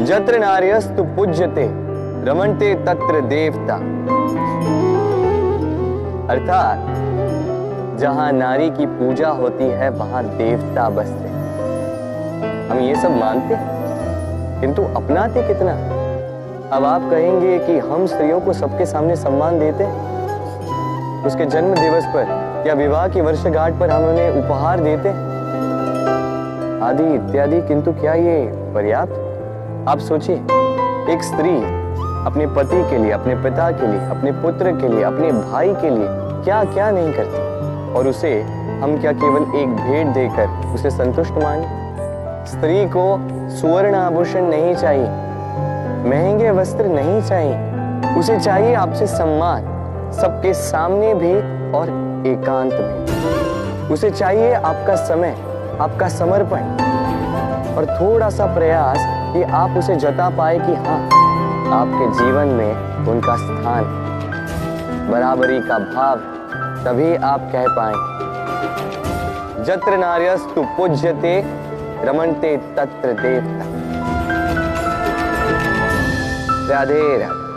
जत्र नार्यस्तु पूज्यते रमणते तत्र देवता। अर्थात, जहाँ नारी की पूजा होती है, वहाँ देवता बसते हम ये सब मानते हैं, किंतु अपनाते कितना? अब आप कहेंगे कि हम स्त्रियों को सबके सामने सम्मान देते हैं? उसके जन्म दिवस पर या विवाह की वर्षगांठ पर हम उन्हें उपहार देते आदि इत्यादि, किंतु क्या ये पर्याप्त? आप सोचिए, एक स्त्री अपने पति के लिए, अपने पिता के लिए, अपने पुत्र के लिए, अपने भाई के लिए क्या क्या नहीं करती? और उसे हम क्या केवल एक भेंट देकर उसे संतुष्ट माने? स्त्री को सुवर्ण आभूषण नहीं चाहिए, महँगे वस्त्र नहीं चाहिए, उसे चाहिए आपसे सम्मान, सबके सामने भी और एकांत में। उसे चाहिए आपका समय, आपका समर्पण। और थोड़ा सा प्रयास कि आप उसे जता पाए कि हाँ आपके जीवन में उनका स्थान बराबरी का भाव तभी आप कह पाए। जत्र नार्यस्तु पूज्यते रमणते तत्र देवता। राधे राधे।